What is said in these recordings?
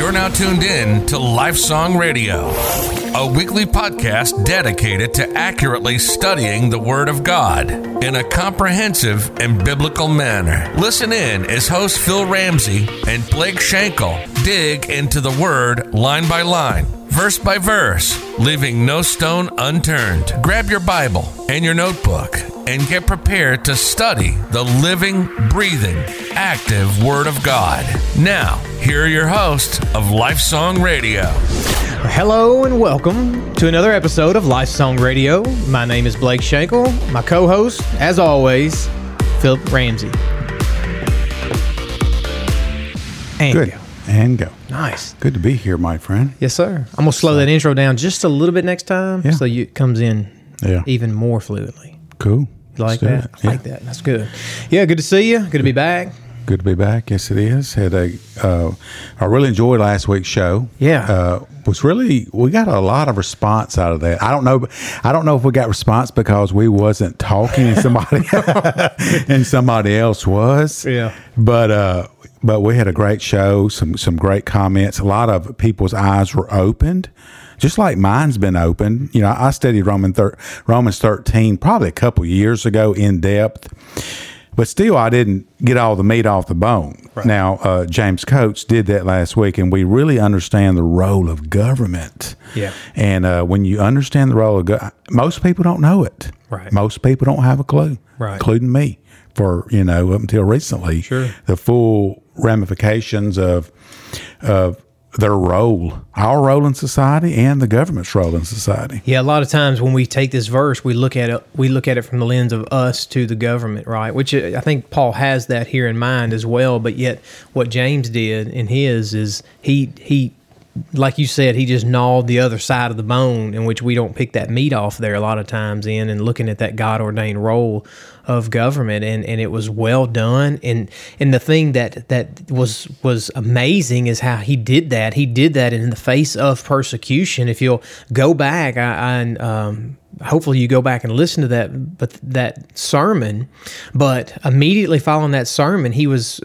You're now tuned in to Life Song Radio, a weekly podcast dedicated to accurately studying the Word of God in a comprehensive and biblical manner. Listen in as host Phil Ramsey and Blake Schenkel dig into the Word line by line verse by verse, leaving no stone unturned. Grab your Bible and your notebook and get prepared to study the living, breathing, active Word of God. Now, here are your hosts of Life Song Radio. Hello and welcome to another episode of Life Song Radio. My name is Blake Schenkel. My co host, as always, Philip Ramsey. And Good. go. And go. Nice. Good to be here, my friend. Yes, sir. I'm going to slow that intro down just a little bit next time Yeah. so you, it comes in Yeah. even more fluidly. Cool. You like that? it. I like that. That's good. Yeah, good to see you. Good to be back. Good to be back. Yes, it is. Had a, uh, I really enjoyed last week's show. Yeah. uh, was really we got a lot of response out of that. I don't know. I don't know if we got response because we wasn't talking and somebody and somebody else was. Yeah. But uh, but we had a great show. Some some great comments. A lot of people's eyes were opened. Just like mine's been open. you know, I studied Roman thir- Romans thirteen probably a couple years ago in depth, but still I didn't get all the meat off the bone. Now uh, James Coates did that last week, and we really understand the role of government. Yeah. and uh, when you understand the role of go- most people don't know it. Right. most people don't have a clue, Right. including me. For you know, up until recently, Sure. the full ramifications of of their role, our role in society, and the government's role in society. Yeah, a lot of times when we take this verse, we look at it. We look at it from the lens of us to the government, right? Which uh, I think Paul has that here in mind as well. But yet, what James did in his is he he, like you said, he just gnawed the other side of the bone, in which we don't pick that meat off there a lot of times in, and looking at that God ordained role of government, and, and it was well done. And and the thing that that was was amazing is how he did that. He did that in the face of persecution. If you'll go back, I, I um, hopefully you go back and listen to that but that sermon. But immediately following that sermon, he was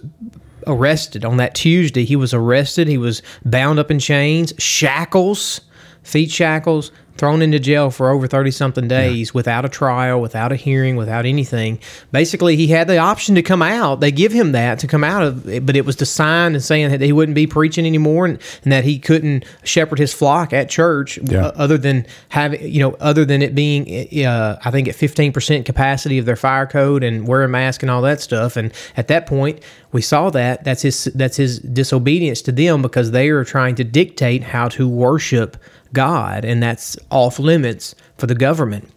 arrested on that Tuesday. He was arrested. He was bound up in chains, shackles, feet shackles, thrown into jail for over 30 something days without a trial, without a hearing, without anything. Basically, he had the option to come out. They give him that to come out of it, but it was the sign and saying that he wouldn't be preaching anymore and, and that he couldn't shepherd his flock at church Yeah. uh, other than having, you know, other than it being, uh, I think at 15% capacity of their fire code and wear a mask and all that stuff. And at that point, we saw that that's his that's his disobedience to them because they are trying to dictate how to worship God, and that's off limits for the government.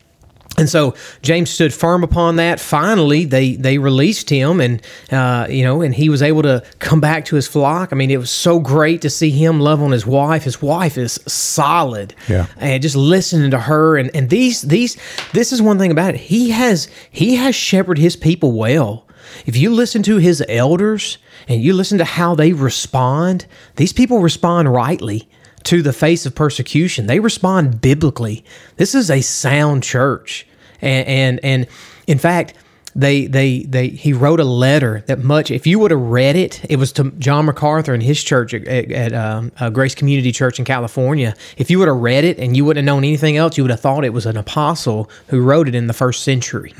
And so James stood firm upon that. Finally, they they released him, and uh, you know, and he was able to come back to his flock. I mean, it was so great to see him love on his wife. His wife is solid, Yeah. and just listening to her. And and these these this is one thing about it. He has he has shepherded his people well. If you listen to his elders and you listen to how they respond, these people respond rightly to the face of persecution. They respond biblically. This is a sound church, and and, and in fact. They, they, they, he wrote a letter that much, if you would have read it, it was to John MacArthur and his church at, at um, uh, Grace Community Church in California. If you would have read it and you wouldn't have known anything else, you would have thought it was an apostle who wrote it in the first century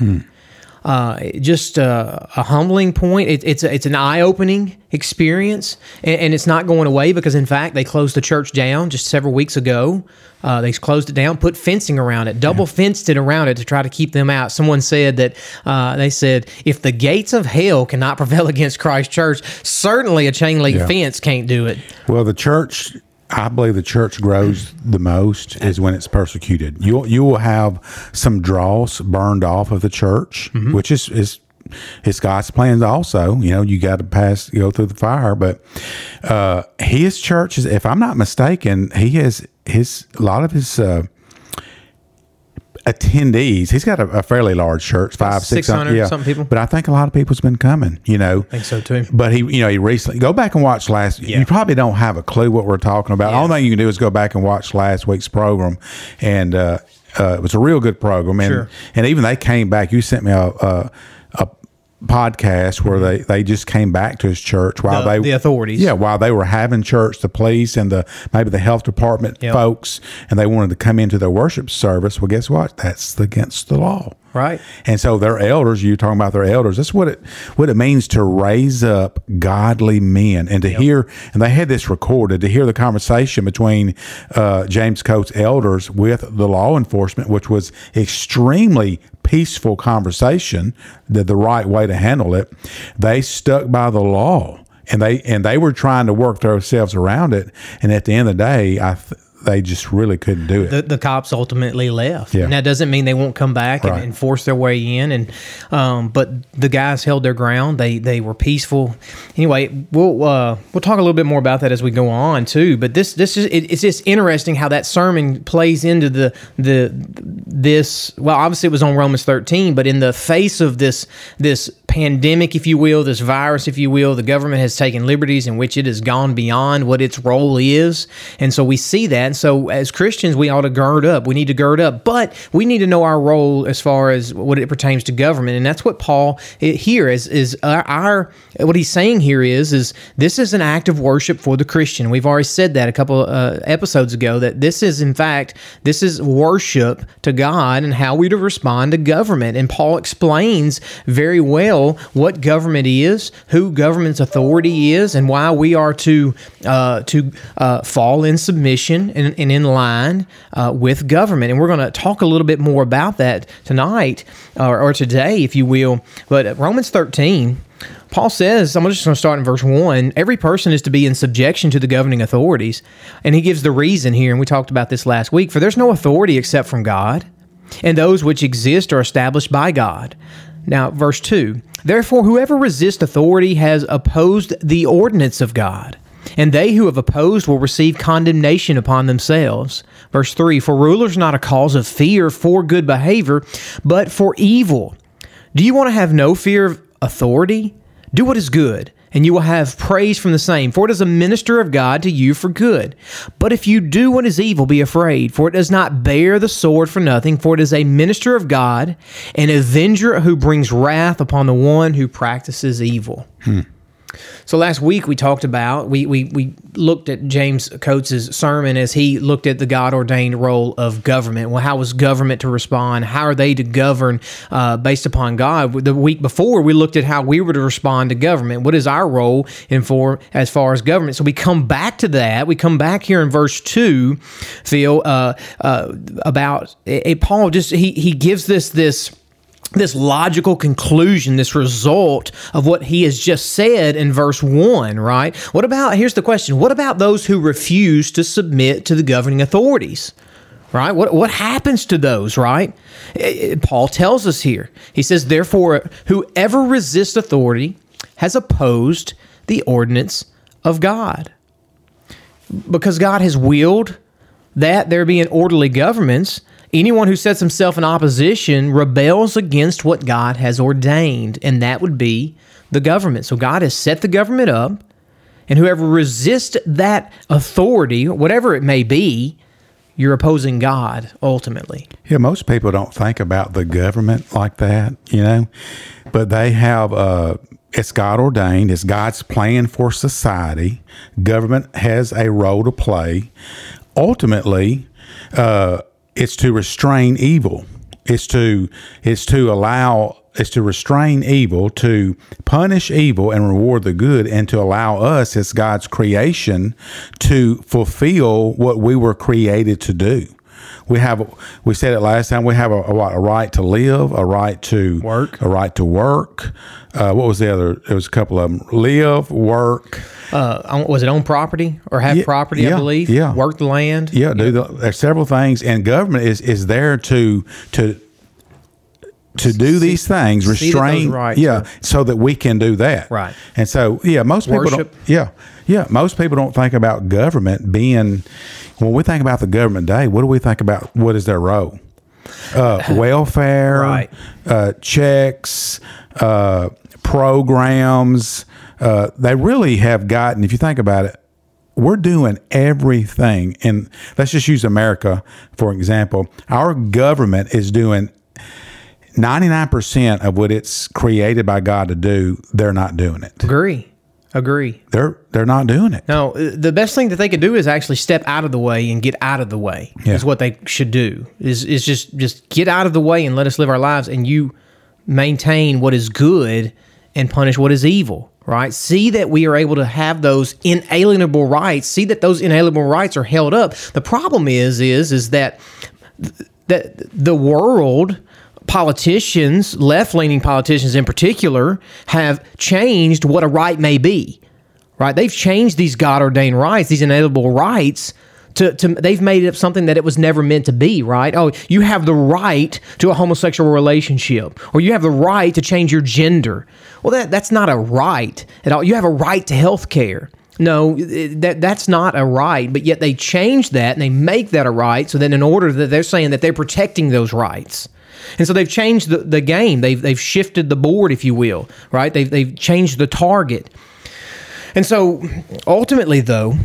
uh, just uh, a humbling point. It, it's a, it's an eye opening experience, and, and it's not going away because in fact they closed the church down just several weeks ago. Uh, they closed it down, put fencing around it, double fenced it around it to try to keep them out. Someone said that uh, they said if the gates of hell cannot prevail against Christ Church, certainly a chain link Yeah. fence can't do it. Well, the church, I believe the church grows the most is when it's persecuted. You you will have some dross burned off of the church, which is is it's God's plans also. You know, you got to pass go through the fire, but uh, his church is, if I'm not mistaken, he has his a lot of his. Uh, attendees he's got a, a fairly large church five six 600 yeah something people. but i think a lot of people's been coming you know I think so, too. but he, you know, he recently go back and watch last. You probably don't have a clue what we're talking about. Yeah. All thing you can do is go back and watch last week's program, and uh, uh, it was a real good program. And Sure. and even they came back. You sent me a a, a podcast where they, they just came back to his church while The- they the authorities. yeah while they were having church the police and the maybe the health department Yep. folks and they wanted to come into their worship service well guess what that's against the law Right. and so their elders you talking about their elders that's what it what it means to raise up godly men and to hear and they had this recorded to hear the conversation between uh, james coates elders with the law enforcement which was extremely peaceful conversation the, the right way to handle it they stuck by the law and they and they were trying to work themselves around it and at the end of the day i th- they just really couldn't do it the, the cops ultimately left. Yeah. And that doesn't mean they won't come back and, and force their way in. And um, but the guys held their ground. They they were peaceful. Anyway, we'll uh, we'll talk a little bit more about that as we go on too. But this this is it, it's just interesting how that sermon plays into the the this. Well, obviously it was on Romans thirteen, but in the face of this this pandemic, if you will, this virus, if you will, the government has taken liberties in which it has gone beyond what its role is, and so we see that. And so, as Christians, we ought to gird up. We need to gird up, but we need to know our role as far as what it pertains to government, and that's what Paul here is is our, our what he's saying here is is this is an act of worship for the Christian. We've already said that a couple uh, episodes ago that this is in fact this is worship to God and how we to respond to government. And Paul explains very well what government is, who government's authority is, and why we are to uh, to uh, fall in submission and, and in line uh, with government. And we're going to talk a little bit more about that tonight or, or today, if you will. But Romans thirteen. Paul says, I'm just going to start in verse 1. Every person is to be in subjection to the governing authorities. And he gives the reason here, and we talked about this last week for there's no authority except from God, and those which exist are established by God. Now, verse 2 Therefore, whoever resists authority has opposed the ordinance of God, and they who have opposed will receive condemnation upon themselves. Verse 3 For rulers not a cause of fear for good behavior, but for evil. Do you want to have no fear of authority? Do what is good, and you will have praise from the same, for it is a minister of God to you for good. But if you do what is evil, be afraid, for it does not bear the sword for nothing, for it is a minister of God, an avenger who brings wrath upon the one who practices evil. Hmm. So last week we talked about we we we looked at James Coates' sermon as he looked at the God ordained role of government. Well, how was government to respond? How are they to govern uh, based upon God? The week before we looked at how we were to respond to government. What is our role in for as far as government? So we come back to that. We come back here in verse two, Phil, uh, uh, about eh, Paul. Just he he gives this this this logical conclusion, this result of what he has just said in verse 1, right? What about, here's the question what about those who refuse to submit to the governing authorities? Right? What, what happens to those, right? Eh, Paul tells us here. He says, Therefore, whoever resists authority has opposed the ordinance of God. Because God has willed that there be an orderly governments, anyone who sets himself in opposition rebels against what God has ordained, and that would be the government. So God has set the government up, and whoever resists that authority, whatever it may be, you're opposing God ultimately. Yeah, most people don't think about the government like that, you know, but they have, uh, it's God ordained, it's God's plan for society. Government has a role to play. Ultimately, uh, it's to restrain evil. It's to it's to allow it's to restrain evil, to punish evil and reward the good, and to allow us as God's creation to fulfill what we were created to do. We have we said it last time. We have a, a, what, a right to live, a right to Work. a right to work. Uh, what was the other? It was a couple of them: live, work. Uh, was it own property or have Yeah, property? I believe. yeah. Work the land. Yeah, do the, there's several things, and government is is there to to to do these things, see that those restrain, rights yeah, so that we can do that, Right. And so, yeah, most people Worship. don't, yeah, yeah, most people don't think about government being. When we think about the government day, what do we think about? What is their role? Uh, welfare, Right. uh, checks, uh, programs. Uh, they really have gotten. If you think about it, we're doing everything and let's just use america for example our government is doing 99% of what it's created by God to do, they're not doing it. Agree. Agree. They're they're not doing it. No, uh, the best thing that they could do is actually step out of the way and get out of the way. Yeah. Is what they should do. Is is just just get out of the way and let us live our lives and you maintain what is good and punish what is evil, right? See that we are able to have those inalienable rights. See that those inalienable rights are held up. The problem is is is that that the world politicians, left leaning politicians in particular, have changed what a right may be. Right? They've changed these God ordained rights, these inalienable rights. To, to, they've made it up something that it was never meant to be, right? Oh, you have the right to a homosexual relationship, or you have the right to change your gender. Well, that, that's not a right at all. You have a right to health care. No, that that's not a right, but yet they change that and they make that a right. So then, in order that they're saying that they're protecting those rights. And so they've changed the, the game. They've, they've shifted the board, if you will, right? They've, they've changed the target. And so ultimately, though,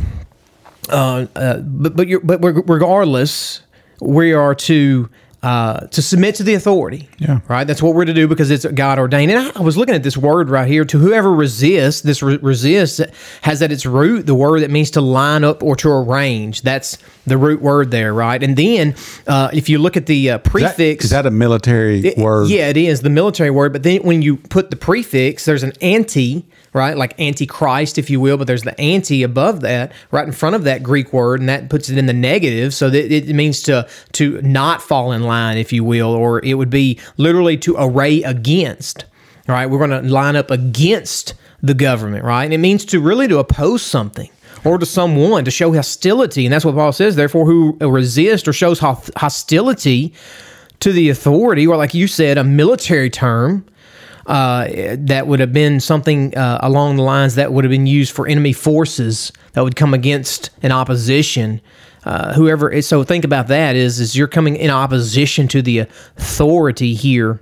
uh, uh, but but, but regardless, we are to uh, to submit to the authority. Yeah. Right. That's what we're to do because it's God ordained. And I, was looking at this word right here. To whoever resists, this re- resist has at its root the word that means to line up or to arrange. That's the root word there, right? And then uh, if you look at the uh, prefix, is that, is that a military it, word? Yeah, it is the military word. But then when you put the prefix, there's an anti right? Like antichrist, if you will, but there's the anti above that, right in front of that Greek word, and that puts it in the negative. So that it means to to not fall in line, if you will, or it would be literally to array against. Right, we're going to line up against the government, right? And it means to really to oppose something or to someone to show hostility, and that's what Paul says. Therefore, who resist or shows hostility to the authority, or like you said, a military term uh, that would have been something uh, along the lines that would have been used for enemy forces that would come against an opposition. Uh, whoever so think about that is is you're coming in opposition to the authority here,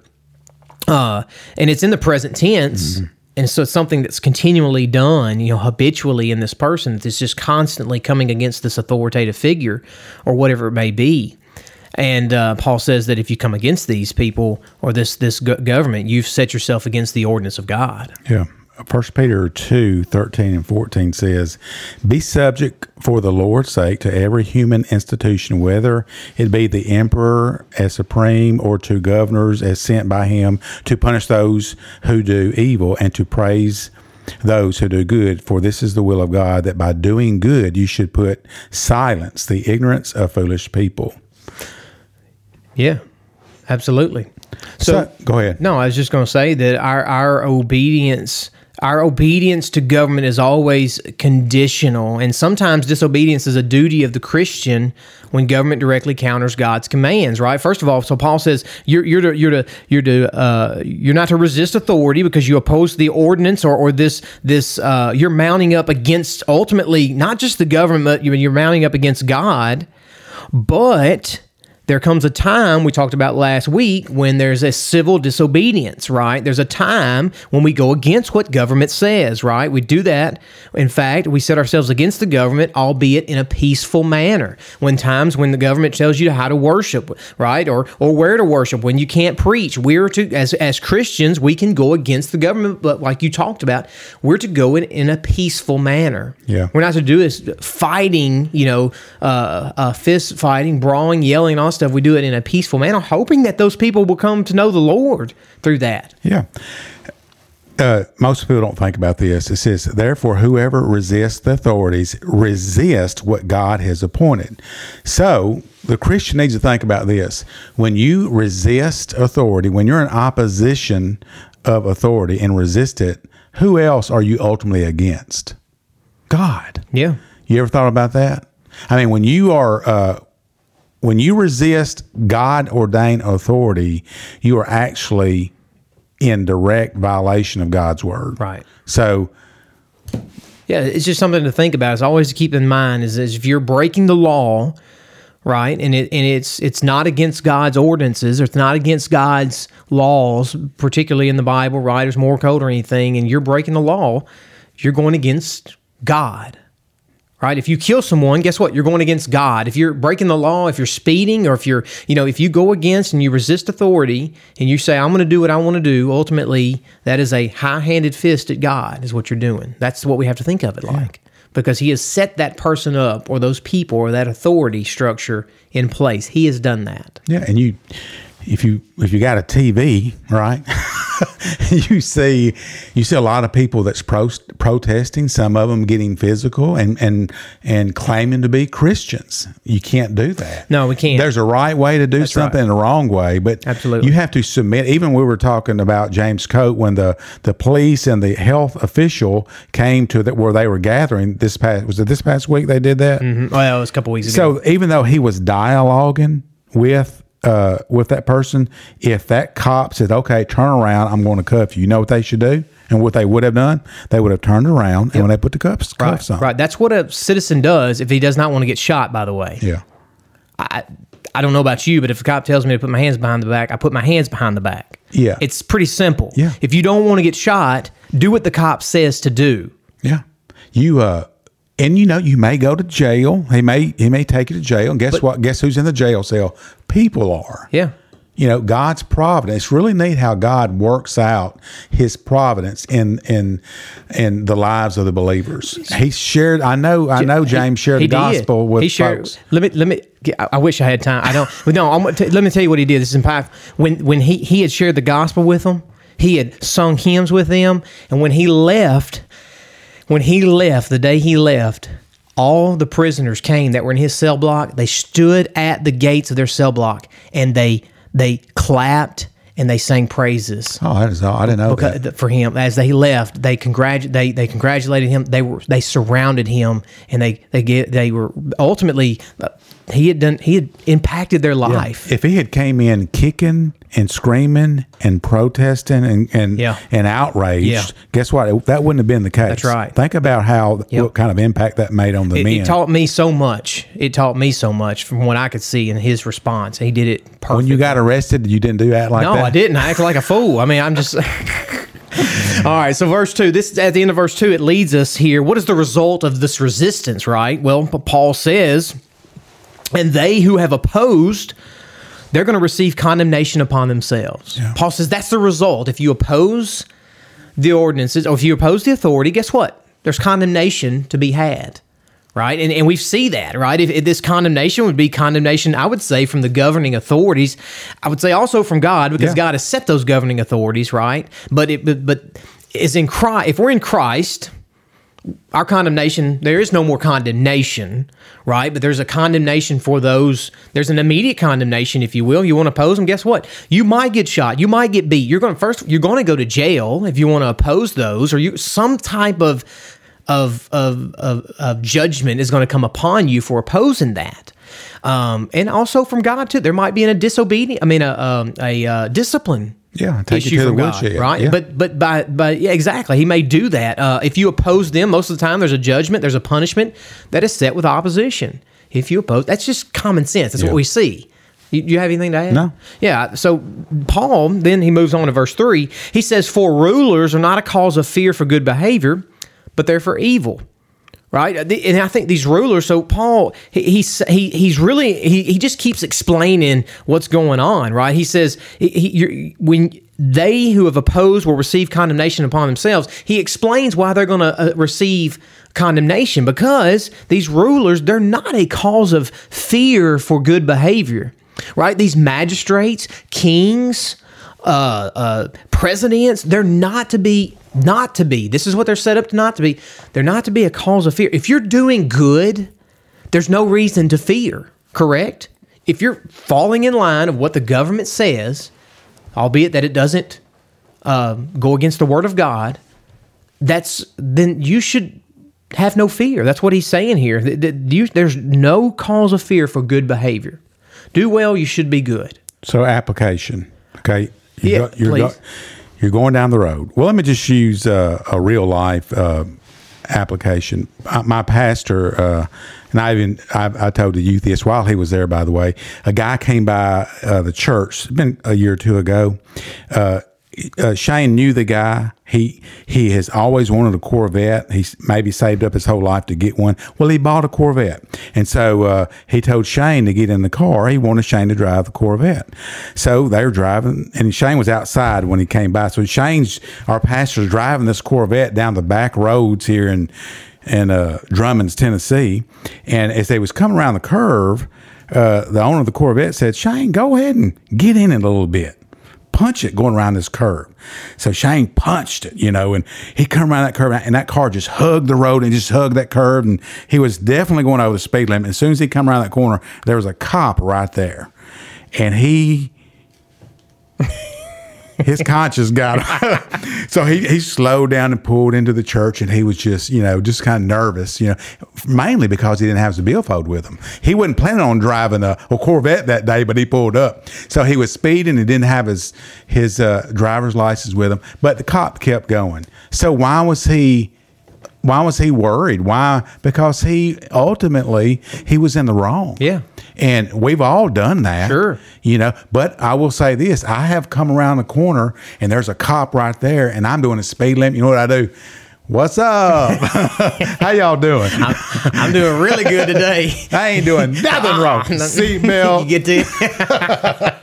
uh, and it's in the present tense. Mm-hmm. And so it's something that's continually done, you know, habitually in this person that's just constantly coming against this authoritative figure or whatever it may be. And uh, Paul says that if you come against these people or this this government, you've set yourself against the ordinance of God. Yeah. First Peter 2, 13 and 14 says, Be subject for the Lord's sake to every human institution, whether it be the emperor as supreme or to governors as sent by him to punish those who do evil and to praise those who do good. For this is the will of God, that by doing good you should put silence the ignorance of foolish people. Yeah, absolutely. So, so go ahead. No, I was just going to say that our our obedience our obedience to government is always conditional, and sometimes disobedience is a duty of the Christian when government directly counters God's commands. Right? First of all, so Paul says you're you're to, you're to you're to uh, you're not to resist authority because you oppose the ordinance or or this this uh, you're mounting up against ultimately not just the government, you're mounting up against God, but there comes a time we talked about last week when there's a civil disobedience, right? There's a time when we go against what government says, right? We do that. In fact, we set ourselves against the government, albeit in a peaceful manner. When times when the government tells you how to worship, right? Or or where to worship, when you can't preach. We're to as as Christians, we can go against the government, but like you talked about, we're to go in, in a peaceful manner. Yeah. We're not to do this fighting, you know, uh, uh fist fighting, brawling, yelling, all stuff. We do it in a peaceful manner, hoping that those people will come to know the Lord through that. Yeah. Uh, most people don't think about this. It says, therefore, whoever resists the authorities resists what God has appointed. So the Christian needs to think about this. When you resist authority, when you're in opposition of authority and resist it, who else are you ultimately against? God. Yeah. You ever thought about that? I mean, when you are uh, when you resist God ordained authority, you are actually in direct violation of God's word. Right. So, yeah, it's just something to think about. It's always to keep in mind is, is if you're breaking the law, right, and it and it's it's not against God's ordinances, or it's not against God's laws, particularly in the Bible, right, or moral code or anything, and you're breaking the law, you're going against God right? If you kill someone, guess what? You're going against God. If you're breaking the law, if you're speeding, or if you're, you know, if you go against and you resist authority and you say, I'm going to do what I want to do, ultimately, that is a high handed fist at God, is what you're doing. That's what we have to think of it like. Because he has set that person up or those people or that authority structure in place. He has done that. Yeah, and you, if you if you got a TV, right? you see you see a lot of people that's pro- protesting. Some of them getting physical and and and claiming to be Christians. You can't do that. No, we can't. There's a right way to do That's something right. and a wrong way, but Absolutely. you have to submit. Even we were talking about James Coate when the the police and the health official came to that where they were gathering this past was it this past week they did that. Mm-hmm. Well, it was a couple weeks ago. So even though he was dialoguing with uh, with that person, if that cop said, "Okay, turn around, I'm going to cuff you," you know what they should do, and what they would have done, they would have turned around, and when they put the cuffs cuffs on, Right. That's what a citizen does if he does not want to get shot, by the way. yeah, I, I don't know about you, but if a cop tells me to put my hands behind the back, I put my hands behind the back. Yeah. It's pretty simple. Yeah. If you don't want to get shot, do what the cop says to do. yeah, you uh. And you know you may go to jail. He may he may take you to jail. And guess what? Guess who's in the jail cell? People are. Yeah. you know god's providence it's really neat how god works out his providence in in in the lives of the believers he shared i know i know james shared He the gospel did. with he shared, folks Let me let me. I I wish I had time. I don't. But no, I'm, let me tell you what he did. This is impactful. When when he he had shared the gospel with them, he had sung hymns with them, and when he left, when he left, the day he left, all the prisoners came that were in his cell block. They stood at the gates of their cell block and they they clapped and they sang praises oh that is all i didn't know because, that. for him as they left. They congratu- they they congratulated him. They were they surrounded him and they they get they were ultimately he had done he had impacted their life. if he had came in kicking and screaming and protesting and and, Yeah. and outraged Yeah. guess what It- that wouldn't have been the case That's right. think about how Yep. what kind of impact that made on the It, men it taught me so much. It taught me so much from what I could see in his response. He did it perfect. when you got arrested you didn't do that like No, that I didn't. I acted like a fool. I mean, I'm just. All right, so verse two. This at the end of verse two, it leads us here. What is the result of this resistance? Right. Well, Paul says, and they who have opposed, they're going to receive condemnation upon themselves. Paul says that's the result. If you oppose the ordinances, or if you oppose the authority, guess what? There's condemnation to be had. Right. And, and we see that, right? If, if this condemnation would be condemnation, I would say, from the governing authorities. I would say also from God, because Yeah. God has set those governing authorities, right? But it but, but is in Christ if we're in Christ, our condemnation, there is no more condemnation, right? But there's a condemnation for those, there's an immediate condemnation, if you will. You want to oppose them, guess what? You might get shot, you might get beat. You're going to first, you're going to go to jail if you want to oppose those, or you some type of of of of, of judgment is going to come upon you for opposing that. Um, and also from God too. There might be a disobedient, I mean, a um, a uh, discipline Yeah, take you issue to the God, woodshed, right? yeah. But but by by yeah, exactly. He may do that. Uh, if you oppose them, most of the time there's a judgment, there's a punishment that is set with opposition. If you oppose, that's just common sense. That's Yeah. what we see. You, you have anything to add? No. Yeah. So Paul then he moves on to verse three. He says, "For rulers are not a cause of fear for good behavior, but they're for evil." Right? And I think these rulers. So Paul, he, he's he, he's really he, he just keeps explaining what's going on, right? He says he, when they who have opposed will receive condemnation upon themselves. He explains why they're going to uh, receive condemnation because these rulers they're not a cause of fear for good behavior, right? These magistrates, kings. Uh, uh, presidents, they're not to be not to be. This is what they're set up to not to be. They're not to be a cause of fear. If you're doing good, there's no reason to fear, correct? If you're falling in line of what the government says, albeit that it doesn't um, go against the word of God, that's then you should have no fear. That's what he's saying here. That you- there's no cause of fear for good behavior. Do well, you should be good. So application, okay? You Yeah, go- you're, please. you're going down the road. Well, let me just use uh, a real life uh, application. My, my pastor, uh, and I even I, I told the youth this while he was there. By the way, a guy came by uh, the church. It's been a year or two ago. Uh, Shane knew the guy. He he has always wanted a Corvette. He's maybe saved up his whole life to get one. Well, he bought a Corvette, and so uh, he told Shane to get in the car. He wanted Shane to drive the Corvette. So they were driving, and Shane was outside when he came by. So Shane's our pastor's driving this Corvette down the back roads here in in uh, Drummonds, Tennessee, and as they was coming around the curve, uh, the owner of the Corvette said, "Shane, go ahead and get in it a little bit." Punch it going around this curve. So Shane punched it, you know, and he come around that curve and that car just hugged the road and just hugged that curve. And he was definitely going over the speed limit. As soon as he come around that corner, there was a cop right there. And he his conscience got him. so he, he slowed down and pulled into the church and he was just, you know, just kind of nervous, you know, mainly because he didn't have his billfold with him. He wasn't planning on driving a, a Corvette that day, but he pulled up. So he was speeding and didn't have his, his uh, driver's license with him, but the cop kept going. So why was he why was he worried? Why? Because he ultimately he was in the wrong. Yeah. And we've all done that. Sure. You know, but I will say this I have come around the corner and there's a cop right there and I'm doing a speed limit. You know what I do? What's up? How y'all doing? I'm, I'm doing really good today. I ain't doing nothing wrong. Seatbelt. you get to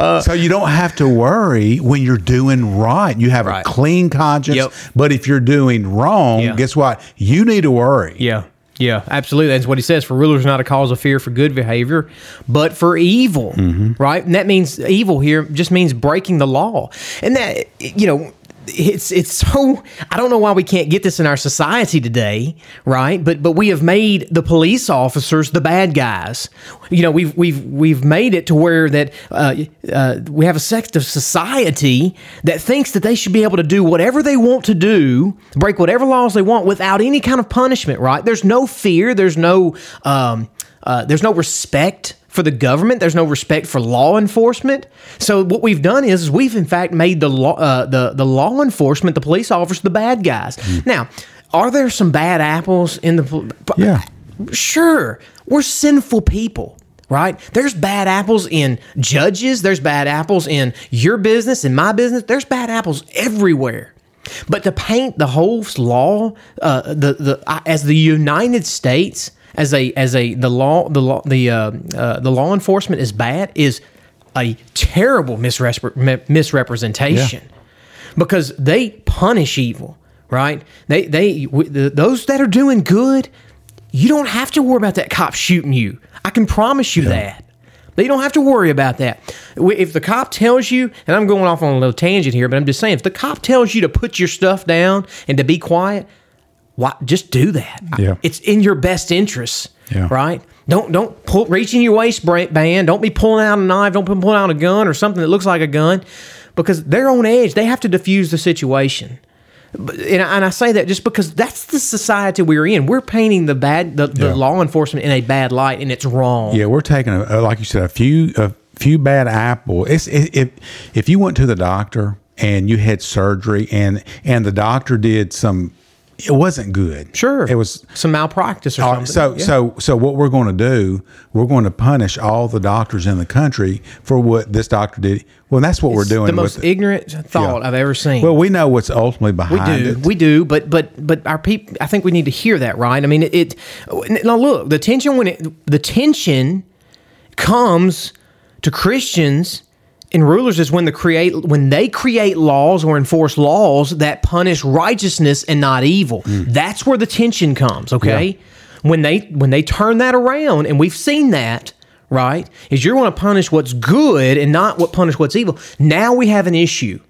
uh, so you don't have to worry when you're doing right. You have Right. a clean conscience. Yep. But if you're doing wrong, Yeah. guess what? You need to worry. Yeah. Yeah, absolutely. That's what he says. For rulers, not a cause of fear for good behavior, but for evil. Mm-hmm. Right, and that means evil here just means breaking the law, and that you know. It's it's so I don't know why we can't get this in our society today, right? But but we have made the police officers the bad guys. You know, we've we've we've made it to where that uh, uh, we have a sect of society that thinks that they should be able to do whatever they want to do, break whatever laws they want without any kind of punishment. Right? There's no fear. There's no um, uh, there's no respect for the government. There's no respect for law enforcement. So what we've done is, we've in fact made the law uh, the the law enforcement, the police officers, the bad guys. Now, are there some bad apples in the? Yeah. Sure, we're sinful people. Right? There's bad apples in judges. There's bad apples in your business, in my business. There's bad apples everywhere. But to paint the whole law, uh, the the uh, as the United States as a as a the law the law the uh, uh, the law enforcement is bad is a terrible misrep- mi- misrepresentation because they punish evil, right? They they w- the, those that are doing good, you don't have to worry about that cop shooting you. I can promise you that. They don't have to worry about that. If the cop tells you, and I'm going off on a little tangent here, but I'm just saying, if the cop tells you to put your stuff down and to be quiet, why just do that? Yeah. It's in your best interest, Yeah. right? Don't don't pull reach in your waistband. Don't be pulling out a knife. Don't be pulling out a gun or something that looks like a gun, because they're on edge. They have to diffuse the situation. And I, and I say that just because that's the society we're in. We're painting the bad the, the Yeah. law enforcement in a bad light, and it's wrong. Yeah, we're taking a, like you said, a few a few bad apple. It's it, if if you went to the doctor and you had surgery and and the doctor did some, it wasn't good. Sure, it was. some malpractice or Uh, something. so Yeah. so so what we're going to do? We're going to punish all the doctors in the country for what this doctor did. Well, that's what we're doing. the most ignorant thought Yeah. I've ever seen. Well, we know what's ultimately behind We do, it. we do, but but but our people. I think we need to hear that, right? I mean, it. it now look, the tension when it the tension comes to Christians and rulers is when the create when they create laws or enforce laws that punish righteousness and not evil. Hmm. That's where the tension comes. Okay, when they when they turn that around, and we've seen that. Right, is you're going to punish what's good and not what punish what's evil. Now we have an issue.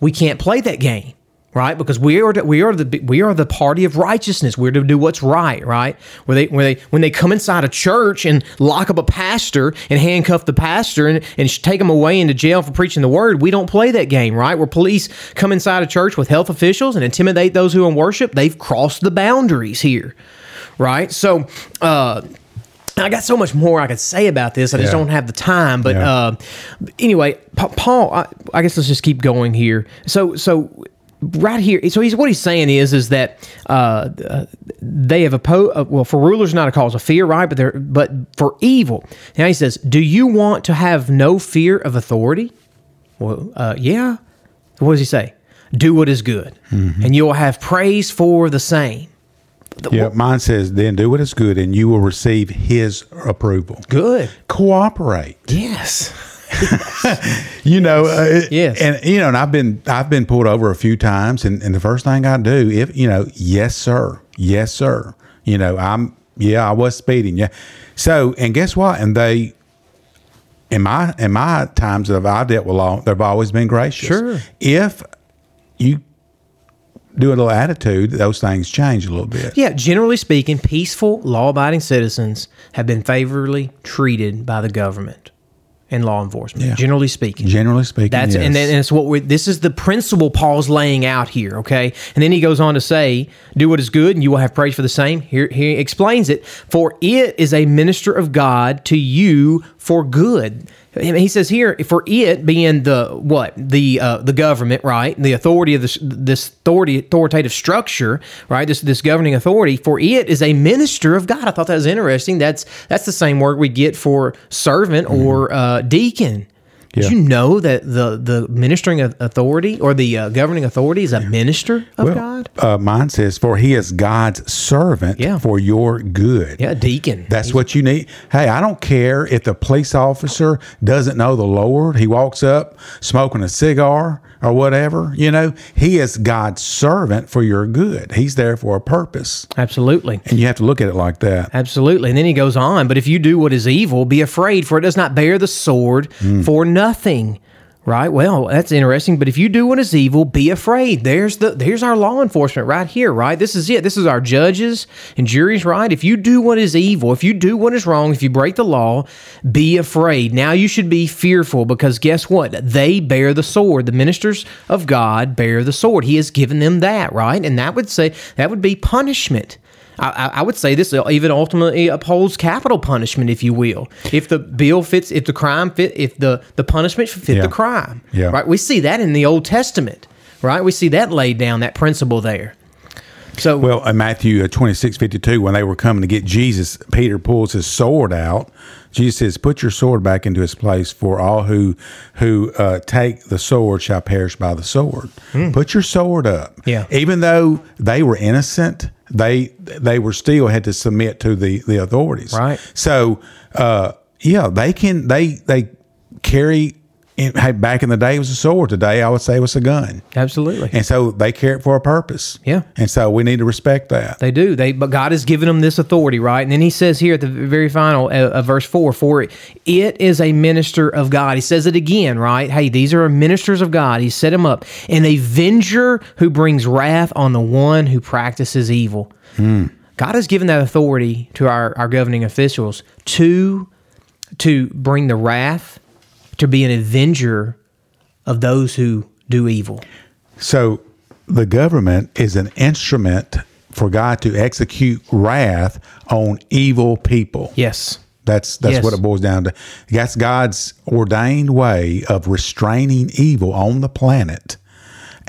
We can't play that game right? Because we are the, we are the we are the party of righteousness. We're to do what's right, right? Where they where they when they come inside a church and lock up a pastor and handcuff the pastor and, and take him away into jail for preaching the word, we don't play that game, right? Where police come inside a church with health officials and intimidate those who are in worship, they've crossed the boundaries here, right? So. uh I got so much more I could say about this. I just Yeah. don't have the time. But Yeah. uh, anyway, Pa- Paul, I, I guess let's just keep going here. So, so right here, so he's what he's saying is is that uh, they have opposed. Uh, well, for rulers, not a cause of fear, right? But they're but for evil. Now he says, "Do you want to have no fear of authority?" Well, uh, yeah. What does he say? Do what is good, and you will have praise for the same. The- Yeah, mine says, then do what is good and you will receive his approval. Good. Cooperate. Yes. You know, uh, Yes. and you know, and I've been I've been pulled over a few times, and, and the first thing I do, if you know, yes sir, yes sir, you know, I'm yeah, I was speeding, yeah. So, and guess what? And they, in my in my times that I've dealt with law, they've always been gracious. Sure. If you do a little attitude, those things change a little bit. Yeah, generally speaking, peaceful, law abiding citizens have been favorably treated by the government and law enforcement. Yeah. Generally speaking. Generally speaking, That's yes. and then and it's what we this is the principle Paul's laying out here, okay? And then he goes on to say, "Do what is good, and you will have praise for the same." Here he explains it, for it is a minister of God to you for good. He says here, for it being the what the uh, the government, right? The authority of this this authority authoritative structure, right? This this governing authority. For it is a minister of God. I thought that was interesting. That's that's the same word we get for servant or uh, deacon. Did Yeah. you know that the the ministering authority or the uh, governing authority is a minister of Well, God? Uh, mine says, "For he is God's servant Yeah. for your good." Yeah, deacon. That's what you need. Hey, I don't care if the police officer doesn't know the Lord. He walks up smoking a cigar or whatever. You know, he is God's servant for your good. He's there for a purpose. Absolutely. And you have to look at it like that. Absolutely. And then he goes on, but if you do what is evil, be afraid, for it does not bear the sword mm. for nothing. Right? Well, that's interesting. But if you do what is evil, be afraid. There's the there's our law enforcement right here, right? This is it. This is our judges and juries, right? If you do what is evil, if you do what is wrong, if you break the law, be afraid. Now you should be fearful because guess what? They bear the sword. The ministers of God bear the sword. He has given them that, right? And that would say that would be punishment. I, I- I would say this even ultimately upholds capital punishment, if you will. If the bill fits, if the crime fit, if the, the punishment fit Yeah. the crime, Yeah. right? We see that in the Old Testament, right? We see that laid down, that principle there. So, Well, in Matthew uh, 26, 52, when they were coming to get Jesus, Peter pulls his sword out. Jesus says, Put your sword back into its place, for all who who uh, take the sword shall perish by the sword. Put your sword up. Yeah. Even though they were innocent, they they were still had to submit to the, the authorities. Right. So, uh, yeah, they can, they, they carry, in, hey, back in the day it was a sword. Today I would say it was a gun. absolutely. And so they carry it for a purpose. Yeah. And so we need to respect that. They do. They but God has given them this authority, right? And then He says here at the very final uh, of verse four, for it is a minister of God. He says it again, right? Hey, these are ministers of God. He set him up, an avenger who brings wrath on the one who practices evil. God has given that authority to our, our governing officials to to bring the wrath, to be an avenger of those who do evil. So the government is an instrument for God to execute wrath on evil people. Yes. That's that's Yes. what it boils down to. That's God's ordained way of restraining evil on the planet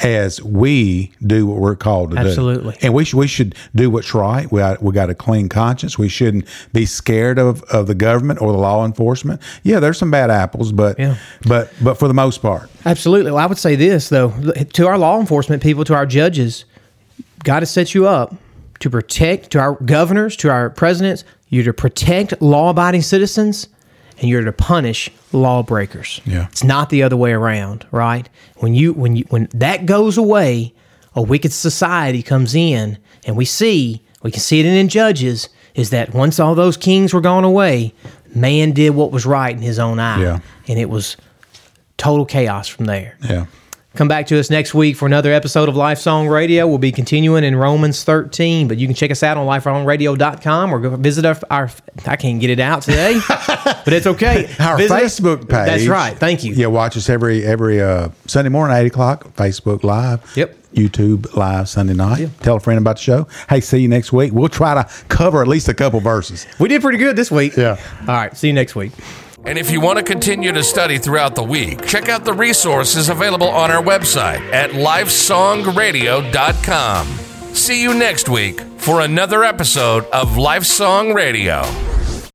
as we do what we're called to Absolutely. do. Absolutely. And we should we should do what's right. We got, we got a clean conscience. We shouldn't be scared of, of the government or the law enforcement. Yeah, there's some bad apples, but Yeah. but but for the most part. Absolutely. Well, I would say this though to our law enforcement people, to our judges, God has set you up to protect, to our governors, to our presidents. You're to protect law-abiding citizens, and you're to punish lawbreakers. Yeah. it's not the other way around, right? When you when you when that goes away, a wicked society comes in, and we see we can see it in Judges is that once all those kings were gone away, man did what was right in his own eye, Yeah. and it was total chaos from there. Yeah. Come back to us next week for another episode of Life Song Radio. We'll be continuing in Romans 13, but you can check us out on lifesongradio.com or go visit our, our I can't get it out today, but it's okay. Our Visit us- Facebook page. That's right. Thank you. Yeah, watch us every every uh, Sunday morning, eight o'clock. Facebook Live. Yep. YouTube Live Sunday night. Tell a friend about the show. Hey, see you next week. We'll try to cover at least a couple verses. We did pretty good this week. Yeah. All right. See you next week. And if you want to continue to study throughout the week, check out the resources available on our website at lifesongradio.com. See you next week for another episode of Life Song Radio.